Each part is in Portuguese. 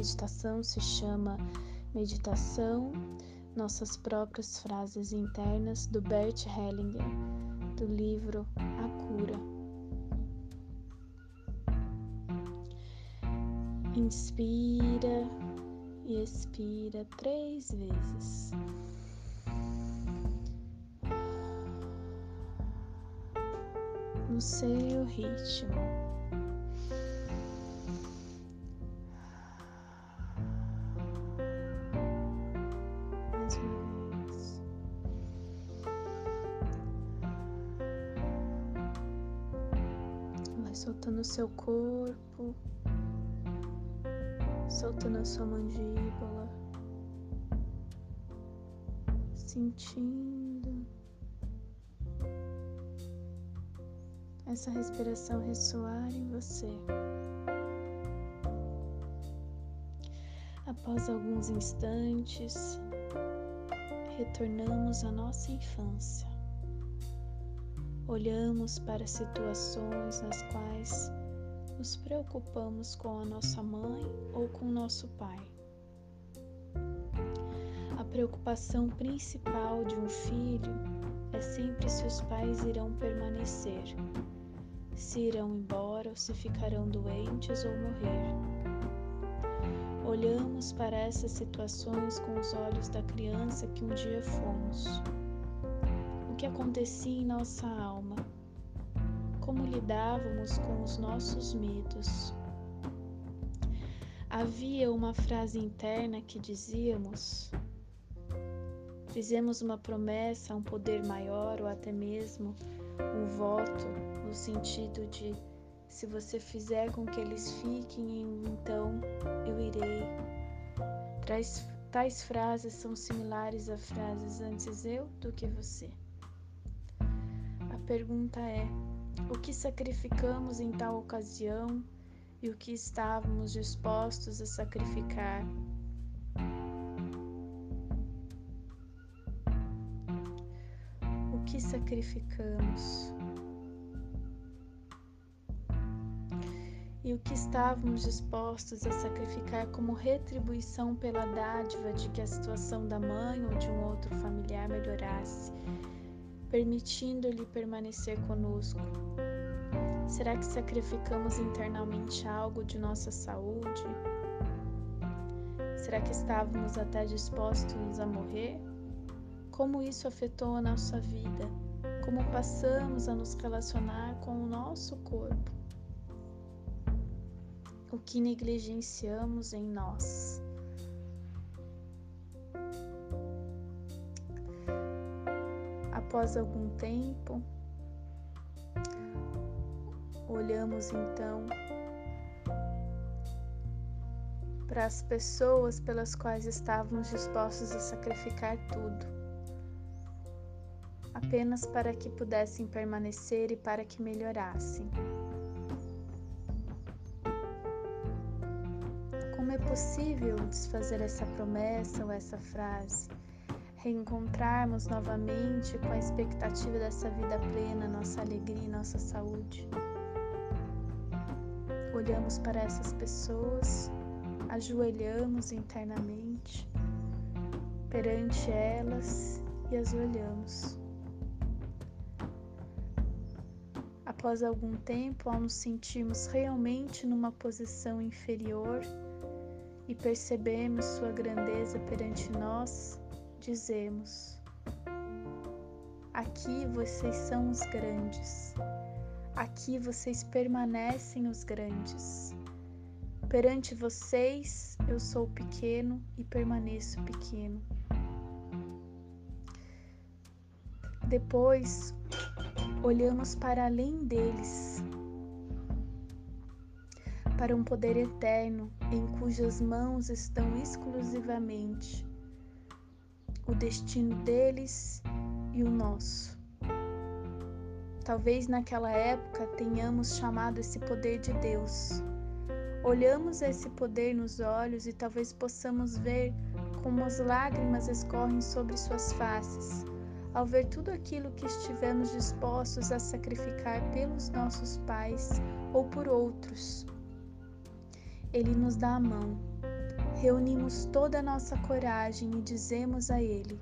meditação se chama Meditação Nossas Próprias Frases Internas, do Bert Hellinger, do livro A Cura. Inspira e expira três vezes. No seu ritmo. Soltando o seu corpo, soltando a sua mandíbula, sentindo essa respiração ressoar em você. Após alguns instantes, retornamos à nossa infância olhamos para situações nas quais nos preocupamos com a nossa mãe ou com nosso pai. A preocupação principal de um filho é sempre se os pais irão permanecer, se irão embora ou se ficarão doentes ou morrer. Olhamos para essas situações com os olhos da criança que um dia fomos que acontecia em nossa alma, como lidávamos com os nossos medos. Havia uma frase interna que dizíamos: fizemos uma promessa a um poder maior ou até mesmo um voto no sentido de se você fizer com que eles fiquem, então eu irei. Tais, tais frases são similares a frases antes eu do que você pergunta é: o que sacrificamos em tal ocasião e o que estávamos dispostos a sacrificar? O que sacrificamos? E o que estávamos dispostos a sacrificar como retribuição pela dádiva de que a situação da mãe ou de um outro familiar melhorasse permitindo-lhe permanecer conosco? Será que sacrificamos internamente algo de nossa saúde? Será que estávamos até dispostos a morrer? Como isso afetou a nossa vida? Como passamos a nos relacionar com o nosso corpo? O que negligenciamos em nós? Após algum tempo, olhamos então para as pessoas pelas quais estávamos dispostos a sacrificar tudo, apenas para que pudessem permanecer e para que melhorassem. Como é possível desfazer essa promessa ou essa frase? Reencontrarmos novamente com a expectativa dessa vida plena, nossa alegria e nossa saúde. Olhamos para essas pessoas, ajoelhamos internamente perante elas e as olhamos. Após algum tempo, ao nos sentirmos realmente numa posição inferior e percebemos sua grandeza perante nós, dizemos: Aqui vocês são os grandes, aqui vocês permanecem os grandes. Perante vocês eu sou pequeno e permaneço pequeno. Depois olhamos para além deles, para um poder eterno em cujas mãos estão exclusivamente o destino deles e o nosso. Talvez naquela época tenhamos chamado esse poder de Deus. Olhamos esse poder nos olhos e talvez possamos ver como as lágrimas escorrem sobre suas faces, ao ver tudo aquilo que estivemos dispostos a sacrificar pelos nossos pais ou por outros. Ele nos dá a mão, reunimos toda a nossa coragem e dizemos a Ele: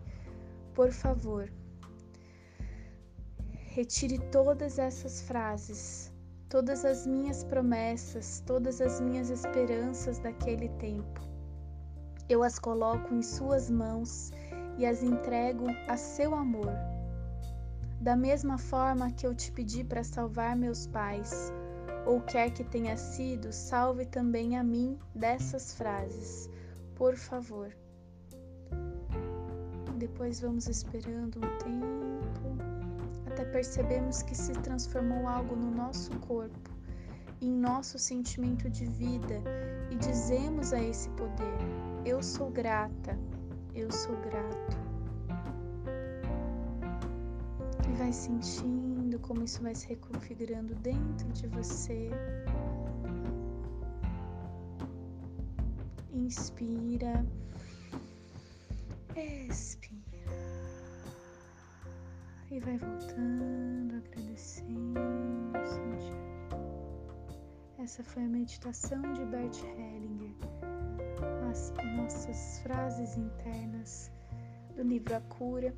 Por favor, retire todas essas frases, todas as minhas promessas, todas as minhas esperanças daquele tempo. Eu as coloco em Suas mãos e as entrego a seu amor. Da mesma forma que eu te pedi para salvar meus pais, ou quer que tenha sido, salve também a mim dessas frases, por favor. Depois vamos esperando um tempo, até percebemos que se transformou algo no nosso corpo, em nosso sentimento de vida, e dizemos a esse poder: Eu sou grata, eu sou grato. Vai sentindo como isso vai se reconfigurando dentro de você. Inspira, expira e vai voltando, agradecendo, sentindo. Essa foi a meditação de Bert Hellinger, as nossas frases internas do livro A Cura,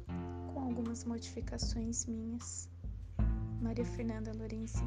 algumas modificações minhas. Maria Fernanda Lourenci